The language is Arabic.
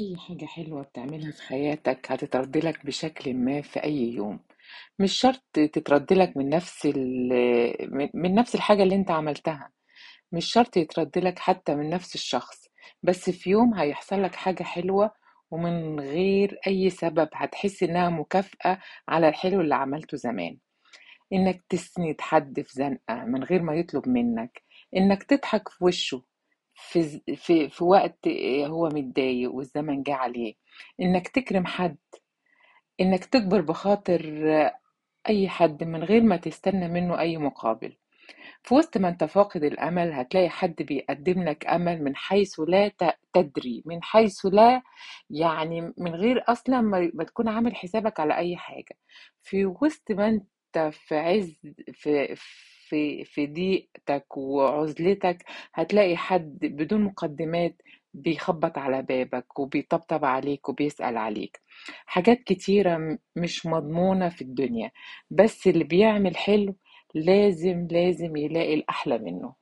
أي حاجة حلوة بتعملها في حياتك هتتردلك بشكل ما في أي يوم. مش شرط تتردلك من نفس من نفس الحاجة اللي أنت عملتها. مش شرط يتردلك حتى من نفس الشخص. بس في يوم هيحصل لك حاجة حلوة ومن غير أي سبب هتحس إنها مكافأة على الحلو اللي عملته زمان. إنك تسند حد في زنقة من غير ما يطلب منك. إنك تضحك في وشه. في في في وقت هو متضايق والزمن جه عليه إنك تكرم حد إنك تكبر بخاطر أي حد من غير ما تستنى منه أي مقابل. في وسط ما أنت فاقد الأمل هتلاقي حد بيقدم لك أمل من حيث لا تدري من حيث لا يعني من غير أصلا ما تكون عامل حسابك على أي حاجة. في وسط ما أنت في عز في في في ضيقتك وعزلتك هتلاقي حد بدون مقدمات بيخبط على بابك وبيطبطب عليك وبيسأل عليك. حاجات كتيرة مش مضمونة في الدنيا بس اللي بيعمل حلو لازم لازم يلاقي الأحلى منه.